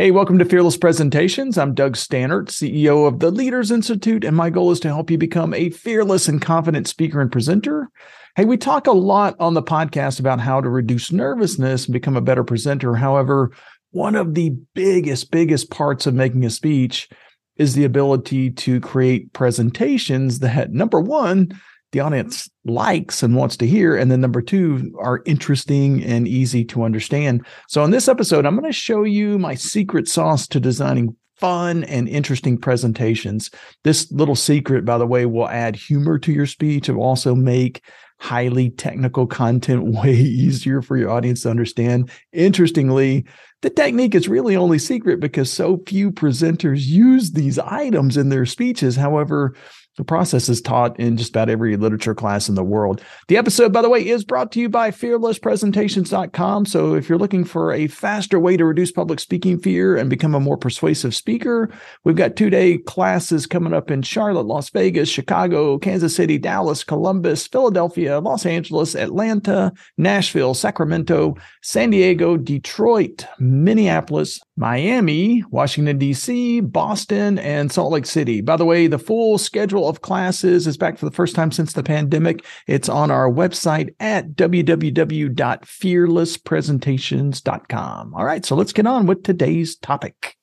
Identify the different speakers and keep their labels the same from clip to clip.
Speaker 1: Hey, welcome to Fearless Presentations. I'm Doug Staneart, CEO of the Leaders Institute, and my goal is to help you become a fearless and confident speaker and presenter. Hey, we talk a lot on the podcast about how to reduce nervousness and become a better presenter. However, one of the biggest, biggest parts of making a speech is the ability to create presentations that, number one, the audience likes and wants to hear. And then number two, are interesting and easy to understand. So, in this episode, I'm going to show you my secret sauce to designing fun and interesting presentations. This little secret, by the way, will add humor to your speech. It will also make highly technical content way easier for your audience to understand. Interestingly, the technique is really only secret because so few presenters use these items in their speeches. However, the process is taught in just about every literature class in the world. The episode, by the way, is brought to you by fearlesspresentations.com. So if you're looking for a faster way to reduce public speaking fear and become a more persuasive speaker, we've got two day classes coming up in Charlotte, Las Vegas, Chicago, Kansas City, Dallas, Columbus, Philadelphia, Los Angeles, Atlanta, Nashville, Sacramento, San Diego, Detroit, Minneapolis, Miami, Washington, D.C., Boston, and Salt Lake City. By the way, the full schedule of classes is back for the first time since the pandemic. It's on our website at www.fearlesspresentations.com. All right, so let's get on with today's topic.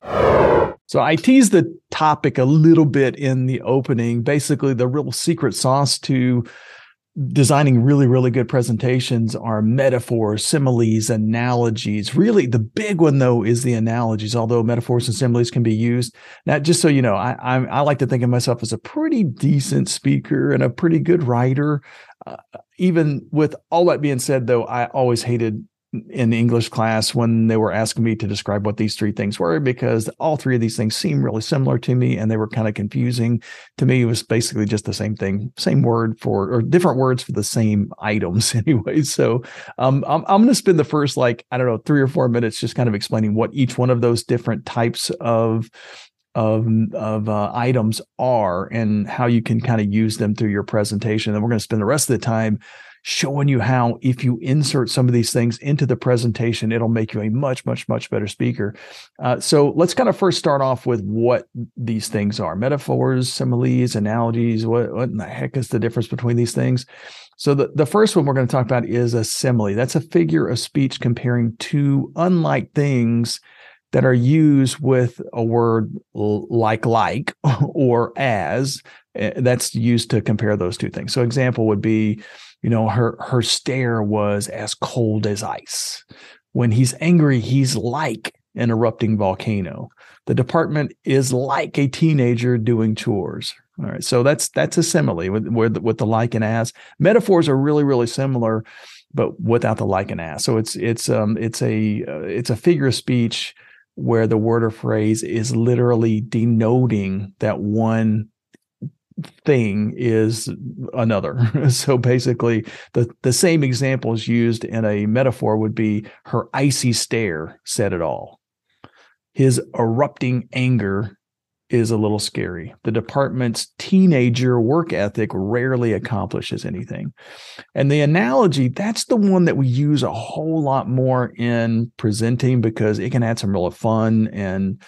Speaker 1: So I teased the topic a little bit in the opening. Basically, the real secret sauce to designing really, really good presentations are metaphors, similes, analogies. Really, the big one though is the analogies. Although metaphors and similes can be used. Now, just so you know, I I, I like to think of myself as a pretty decent speaker and a pretty good writer. Uh, even with all that being said, though, I always hated in the English class when they were asking me to describe what these three things were because all three of these things seem really similar to me and they were kind of confusing. To me, it was basically just the same thing, same word for or different words for the same items anyway. So um, I'm, I'm going to spend the first like, I don't know, three or four minutes just kind of explaining what each one of those different types of of, of uh, items are and how you can kind of use them through your presentation. And we're going to spend the rest of the time showing you how if you insert some of these things into the presentation, it'll make you a much, much, much better speaker. Uh, so let's kind of first start off with what these things are: metaphors, similes, analogies. What, what in the heck is the difference between these things? So the, the first one we're going to talk about is a simile. That's a figure of speech comparing two unlike things that are used with a word like like or as eh, that's used to compare those two things. So example would be you know her her stare was as cold as ice. When he's angry he's like an erupting volcano. The department is like a teenager doing chores. All right so that's that's a simile with with, with the like and as. Metaphors are really really similar but without the like and as. So it's it's um it's a uh, it's a figure of speech where the word or phrase is literally denoting that one thing is another. so basically, the, the same example is used in a metaphor would be her icy stare said it all. His erupting anger is a little scary. The department's teenager work ethic rarely accomplishes anything. And the analogy, that's the one that we use a whole lot more in presenting because it can add some real fun and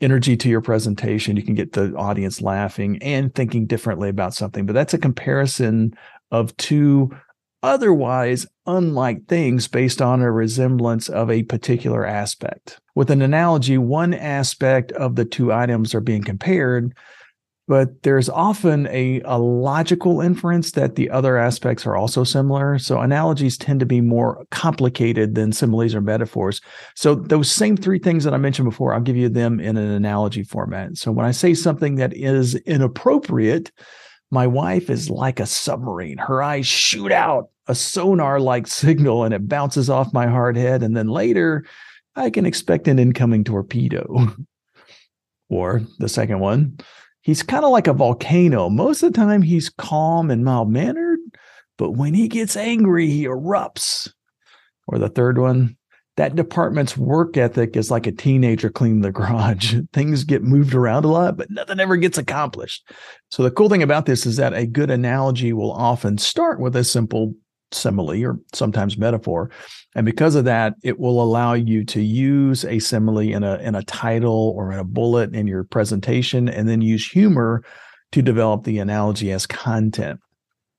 Speaker 1: energy to your presentation. You can get the audience laughing and thinking differently about something. But that's a comparison of two otherwise unlike things based on a resemblance of a particular aspect. With an analogy, one aspect of the two items are being compared, but there's often a, a logical inference that the other aspects are also similar. So analogies tend to be more complicated than similes or metaphors. So those same three things that I mentioned before, I'll give you them in an analogy format. So when I say something that is inappropriate, My wife is like a submarine. Her eyes shoot out a sonar like signal and it bounces off my hard head. And then later, I can expect an incoming torpedo. or the second one, he's kind of like a volcano. Most of the time, he's calm and mild mannered, but when he gets angry, he erupts. Or the third one, that department's work ethic is like a teenager cleaning the garage. Things get moved around a lot, but nothing ever gets accomplished. So the cool thing about this is that a good analogy will often start with a simple simile or sometimes metaphor. And because of that, it will allow you to use a simile in a in a title or in a bullet in your presentation and then use humor to develop the analogy as content.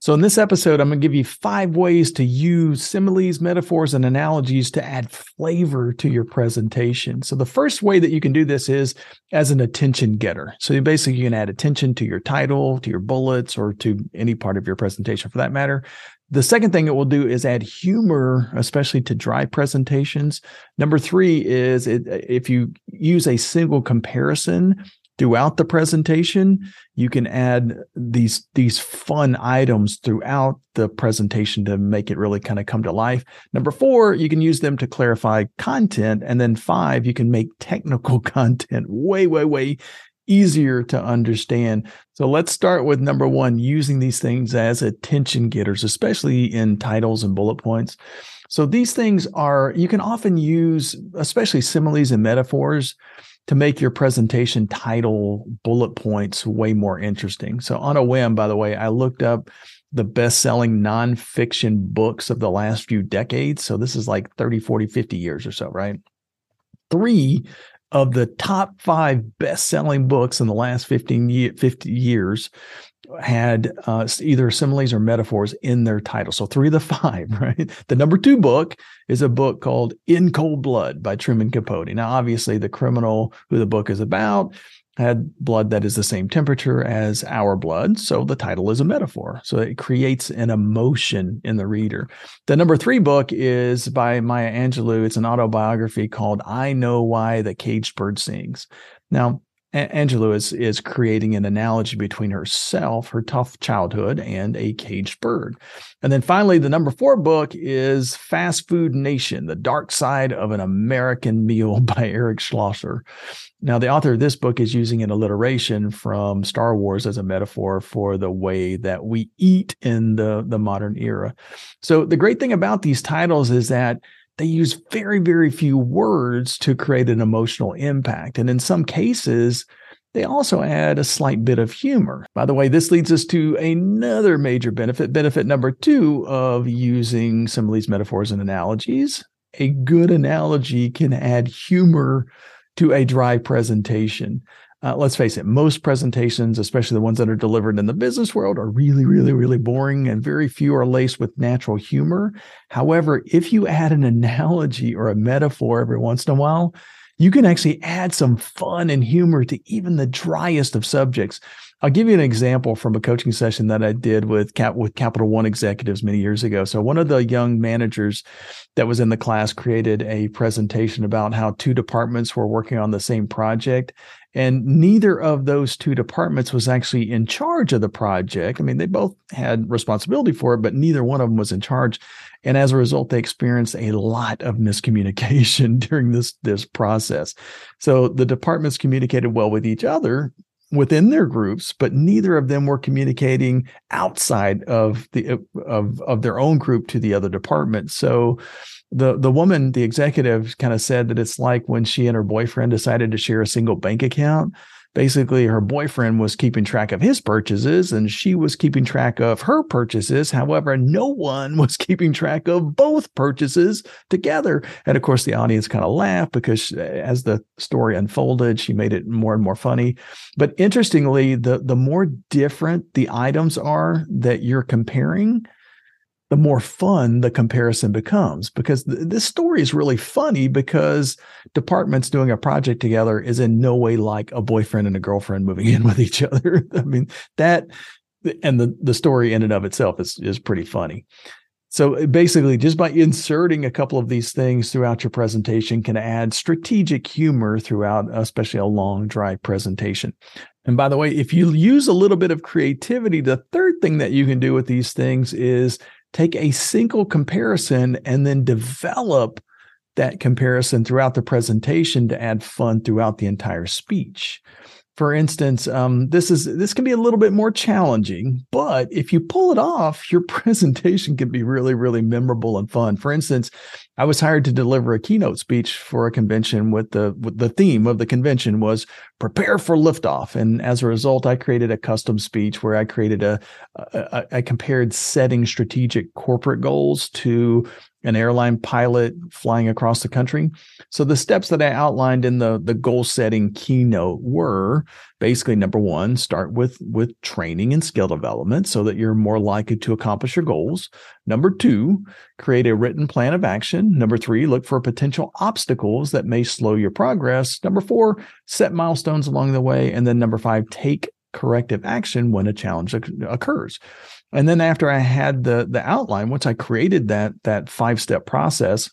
Speaker 1: So, in this episode, I'm going to give you five ways to use similes, metaphors, and analogies to add flavor to your presentation. So, the first way that you can do this is as an attention getter. So, you basically you can add attention to your title, to your bullets, or to any part of your presentation for that matter. The second thing it will do is add humor, especially to dry presentations. Number three is it, if you use a single comparison throughout the presentation you can add these these fun items throughout the presentation to make it really kind of come to life. Number four you can use them to clarify content. And then five you can make technical content way way way easier to understand. So let's start with number one using these things as attention getters especially in titles and bullet points. So these things are you can often use especially similes and metaphors to make your presentation title bullet points way more interesting. So, on a whim, by the way, I looked up the best selling nonfiction books of the last few decades. So, this is like 30, 40, 50 years or so, right? Three of the top five best selling books in the last 15 year, 50 years had uh, either similes or metaphors in their title. So three of the five, right? The number two book is a book called In Cold Blood by Truman Capote. Now, obviously, the criminal who the book is about had blood that is the same temperature as our blood. So the title is a metaphor. So it creates an emotion in the reader. The number three book is by Maya Angelou. It's an autobiography called I Know Why the Caged Bird Sings. Now, Angelou is, is creating an analogy between herself, her tough childhood, and a caged bird. And then finally, the number four book is Fast Food Nation The Dark Side of an American Meal by Eric Schlosser. Now, the author of this book is using an alliteration from Star Wars as a metaphor for the way that we eat in the, the modern era. So, the great thing about these titles is that they use very, very few words to create an emotional impact. And in some cases, they also add a slight bit of humor. By the way, this leads us to another major benefit, benefit number two of using some of these metaphors and analogies. A good analogy can add humor to a dry presentation. Uh, let's face it, most presentations, especially the ones that are delivered in the business world, are really, really, really boring and very few are laced with natural humor. However, if you add an analogy or a metaphor every once in a while, you can actually add some fun and humor to even the driest of subjects. I'll give you an example from a coaching session that I did with Cap with Capital One executives many years ago. So one of the young managers that was in the class created a presentation about how two departments were working on the same project and neither of those two departments was actually in charge of the project. I mean, they both had responsibility for it, but neither one of them was in charge. And as a result, they experienced a lot of miscommunication during this, this process. So the departments communicated well with each other within their groups, but neither of them were communicating outside of the uh, of of their own group to the other department. So the the woman, the executive, kind of said that it's like when she and her boyfriend decided to share a single bank account. Basically, her boyfriend was keeping track of his purchases and she was keeping track of her purchases. However, no one was keeping track of both purchases together. And of course, the audience kind of laughed because as the story unfolded, she made it more and more funny. But interestingly, the, the more different the items are that you're comparing, the more fun the comparison becomes because th- this story is really funny because departments doing a project together is in no way like a boyfriend and a girlfriend moving in with each other. I mean, that and the, the story in and of itself is, is pretty funny. So uh, basically, just by inserting a couple of these things throughout your presentation can add strategic humor throughout, especially a long, dry presentation. And by the way, if you use a little bit of creativity, the third thing that you can do with these things is take a single comparison and then develop that comparison throughout the presentation to add fun throughout the entire speech for instance, um, this is this can be a little bit more challenging, but if you pull it off, your presentation can be really, really memorable and fun. For instance, I was hired to deliver a keynote speech for a convention with the with the theme of the convention was prepare for liftoff, and as a result, I created a custom speech where I created a, a I compared setting strategic corporate goals to an airline pilot flying across the country. So the steps that I outlined in the the goal setting keynote were basically number 1, start with with training and skill development so that you're more likely to accomplish your goals. Number 2, create a written plan of action. Number 3, look for potential obstacles that may slow your progress. Number 4, set milestones along the way and then number 5, take corrective action when a challenge occurs. And then after I had the the outline, once I created that that five step process,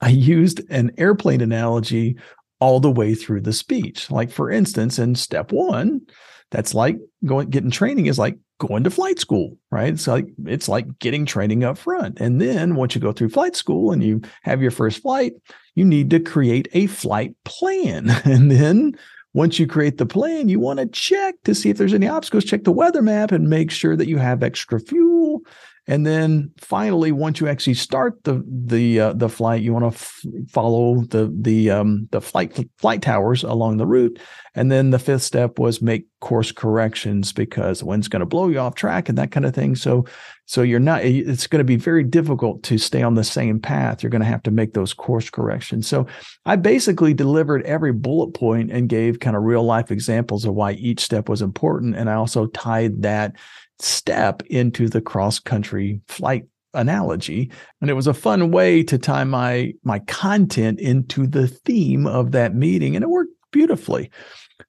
Speaker 1: I used an airplane analogy all the way through the speech. Like for instance, in step one, that's like going getting training is like going to flight school, right? It's like it's like getting training up front. And then once you go through flight school and you have your first flight, you need to create a flight plan. And then once you create the plan, you want to check to see if there's any obstacles, check the weather map and make sure that you have extra fuel and then finally, once you actually start the the uh, the flight, you want to f- follow the the um, the flight flight towers along the route. And then the fifth step was make course corrections because the wind's going to blow you off track and that kind of thing. So so you're not. Eh, it's going to be very difficult to stay on the same path. You're going to have to make those course corrections. So I basically delivered every bullet point and gave kind of real life examples of why each step was important. And I also tied that step into the cross country flight analogy and it was a fun way to tie my my content into the theme of that meeting and it worked beautifully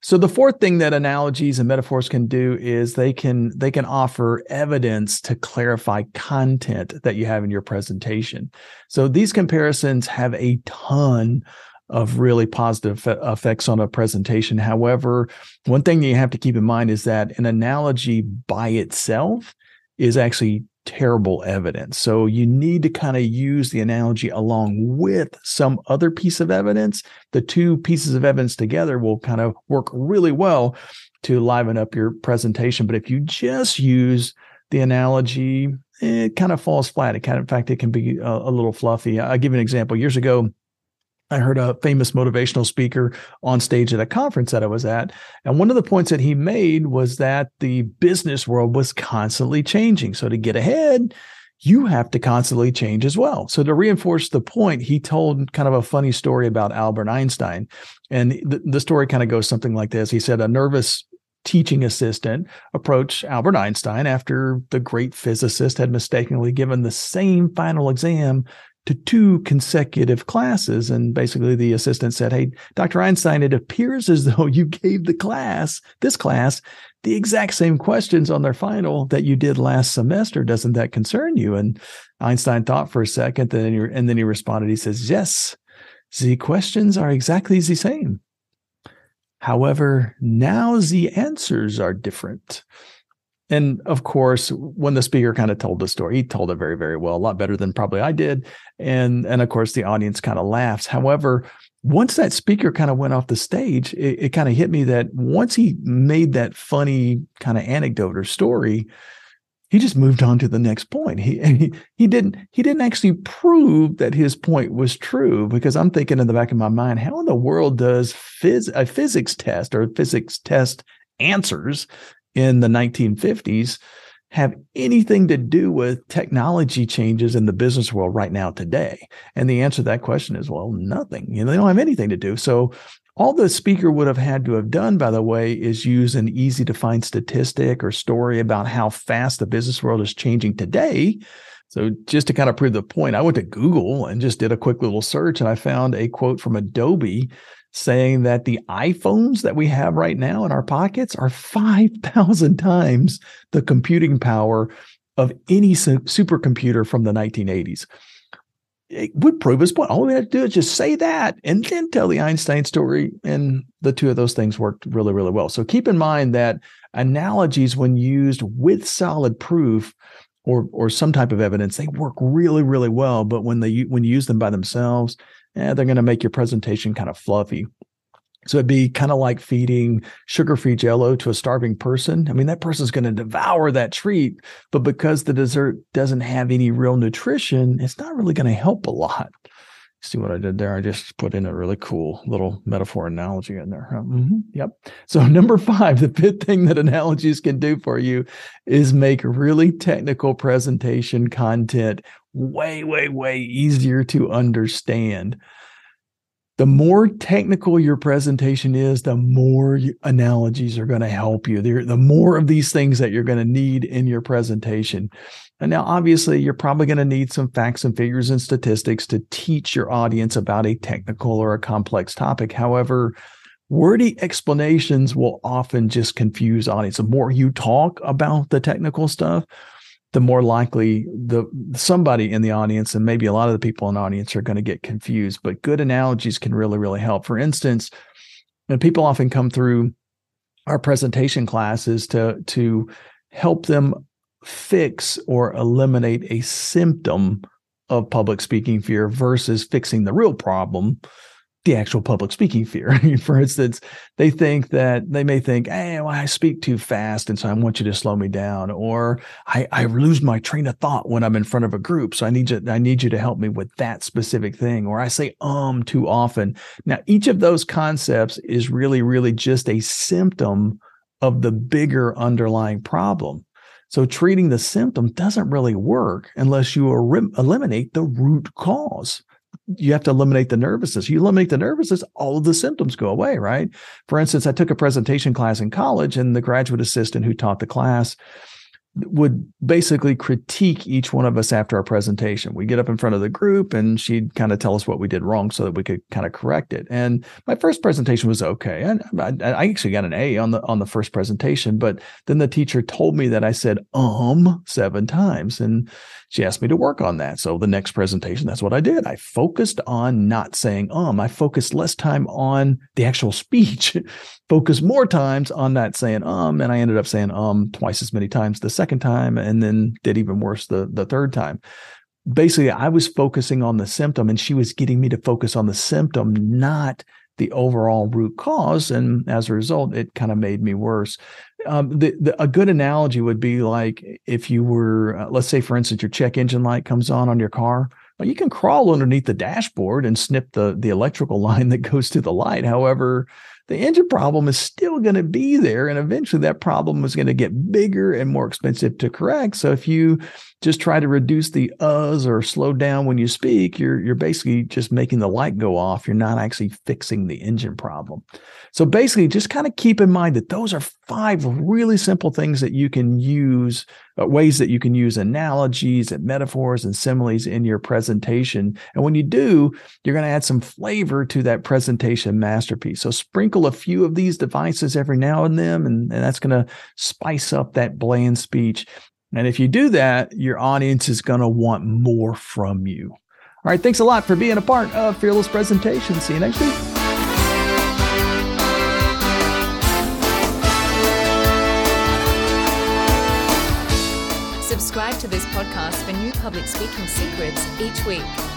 Speaker 1: so the fourth thing that analogies and metaphors can do is they can they can offer evidence to clarify content that you have in your presentation so these comparisons have a ton of really positive effects on a presentation. However, one thing that you have to keep in mind is that an analogy by itself is actually terrible evidence. So you need to kind of use the analogy along with some other piece of evidence. The two pieces of evidence together will kind of work really well to liven up your presentation. But if you just use the analogy, it kind of falls flat. It kind of, in fact, it can be a, a little fluffy. I'll give you an example. Years ago, I heard a famous motivational speaker on stage at a conference that I was at. And one of the points that he made was that the business world was constantly changing. So to get ahead, you have to constantly change as well. So to reinforce the point, he told kind of a funny story about Albert Einstein. And the, the story kind of goes something like this. He said a nervous teaching assistant approached Albert Einstein after the great physicist had mistakenly given the same final exam to two consecutive classes. And basically, the assistant said, Hey, Dr. Einstein, it appears as though you gave the class, this class, the exact same questions on their final that you did last semester. Doesn't that concern you? And Einstein thought for a second, then he, and then he responded, He says, Yes, the questions are exactly the same. However, now the answers are different. And of course, when the speaker kind of told the story, he told it very, very well, a lot better than probably I did. And and of course, the audience kind of laughs. However, once that speaker kind of went off the stage, it, it kind of hit me that once he made that funny kind of anecdote or story, he just moved on to the next point. He, he he didn't he didn't actually prove that his point was true because I'm thinking in the back of my mind, how in the world does phys, a physics test or physics test answers in the 1950s have anything to do with technology changes in the business world right now today? And the answer to that question is, well, nothing. You know, they don't have anything to do. So all the speaker would have had to have done, by the way, is use an easy to find statistic or story about how fast the business world is changing today. So just to kind of prove the point, I went to Google and just did a quick little search and I found a quote from Adobe saying that the iPhones that we have right now in our pockets are 5,000 times the computing power of any supercomputer from the 1980s. it would prove his point. All we had to do is just say that and then tell the Einstein story. And the two of those things worked really, really well. So keep in mind that analogies, when used with solid proof or or some type of evidence, they work really, really well. But when they when you use them by themselves, eh, they're going to make your presentation kind of fluffy. So it'd be kind of like feeding sugar-free jello to a starving person. I mean, that person's going to devour that treat, but because the dessert doesn't have any real nutrition, it's not really going to help a lot. See what I did there? I just put in a really cool little metaphor analogy in there. Mm-hmm. Yep. So, number five, the fifth thing that analogies can do for you is make really technical presentation content way, way, way easier to understand the more technical your presentation is, the more analogies are going to help you. The, the more of these things that you're going to need in your presentation. And now, obviously, you're probably going to need some facts and figures and statistics to teach your audience about a technical or a complex topic. However, wordy explanations will often just confuse audience. The more you talk about the technical stuff, the more likely the somebody in the audience and maybe a lot of the people in the audience are going to get confused. But good analogies can really, really help. For instance, and people often come through our presentation classes to to help them fix or eliminate a symptom of public speaking fear versus fixing the real problem the actual public speaking fear. For instance, they think that they may think, hey, well, I speak too fast. And so I want you to slow me down. Or I, I lose my train of thought when I'm in front of a group. So I need you, I need you to help me with that specific thing. Or I say um too often. Now, each of those concepts is really, really just a symptom of the bigger underlying problem. So treating the symptom doesn't really work unless you eliminate the root cause you have to eliminate the nervousness. You eliminate the nervousness, all of the symptoms go away, right? For instance, I took a presentation class in college, and the graduate assistant who taught the class would basically critique each one of us after our presentation. We get up in front of the group and she'd kind of tell us what we did wrong so that we could kind of correct it. And my first presentation was okay. And I, I actually got an A on the on the first presentation, but then the teacher told me that I said um seven times and she asked me to work on that. So the next presentation, that's what I did. I focused on not saying um. I focused less time on the actual speech, focused more times on not saying um, and I ended up saying um twice as many times the second time, and then did even worse the the third time. Basically, I was focusing on the symptom, and she was getting me to focus on the symptom, not the overall root cause. And as a result, it kind of made me worse. Um, the, the, a good analogy would be like if you were, uh, let's say, for instance, your check engine light comes on on your car. Well, you can crawl underneath the dashboard and snip the the electrical line that goes to the light. However, the engine problem is still going to be there. And eventually that problem is going to get bigger and more expensive to correct. So if you just try to reduce the uhs or slow down when you speak, you're, you're basically just making the light go off. You're not actually fixing the engine problem. So basically, just kind of keep in mind that those are five really simple things that you can use, uh, ways that you can use analogies and metaphors and similes in your presentation. And when you do, you're going to add some flavor to that presentation masterpiece. So sprinkle a few of these devices every now and then, and, and that's going to spice up that bland speech. And if you do that, your audience is going to want more from you. All right. Thanks a lot for being a part of Fearless Presentation. See you next week.
Speaker 2: Subscribe to this podcast for new public speaking secrets each week.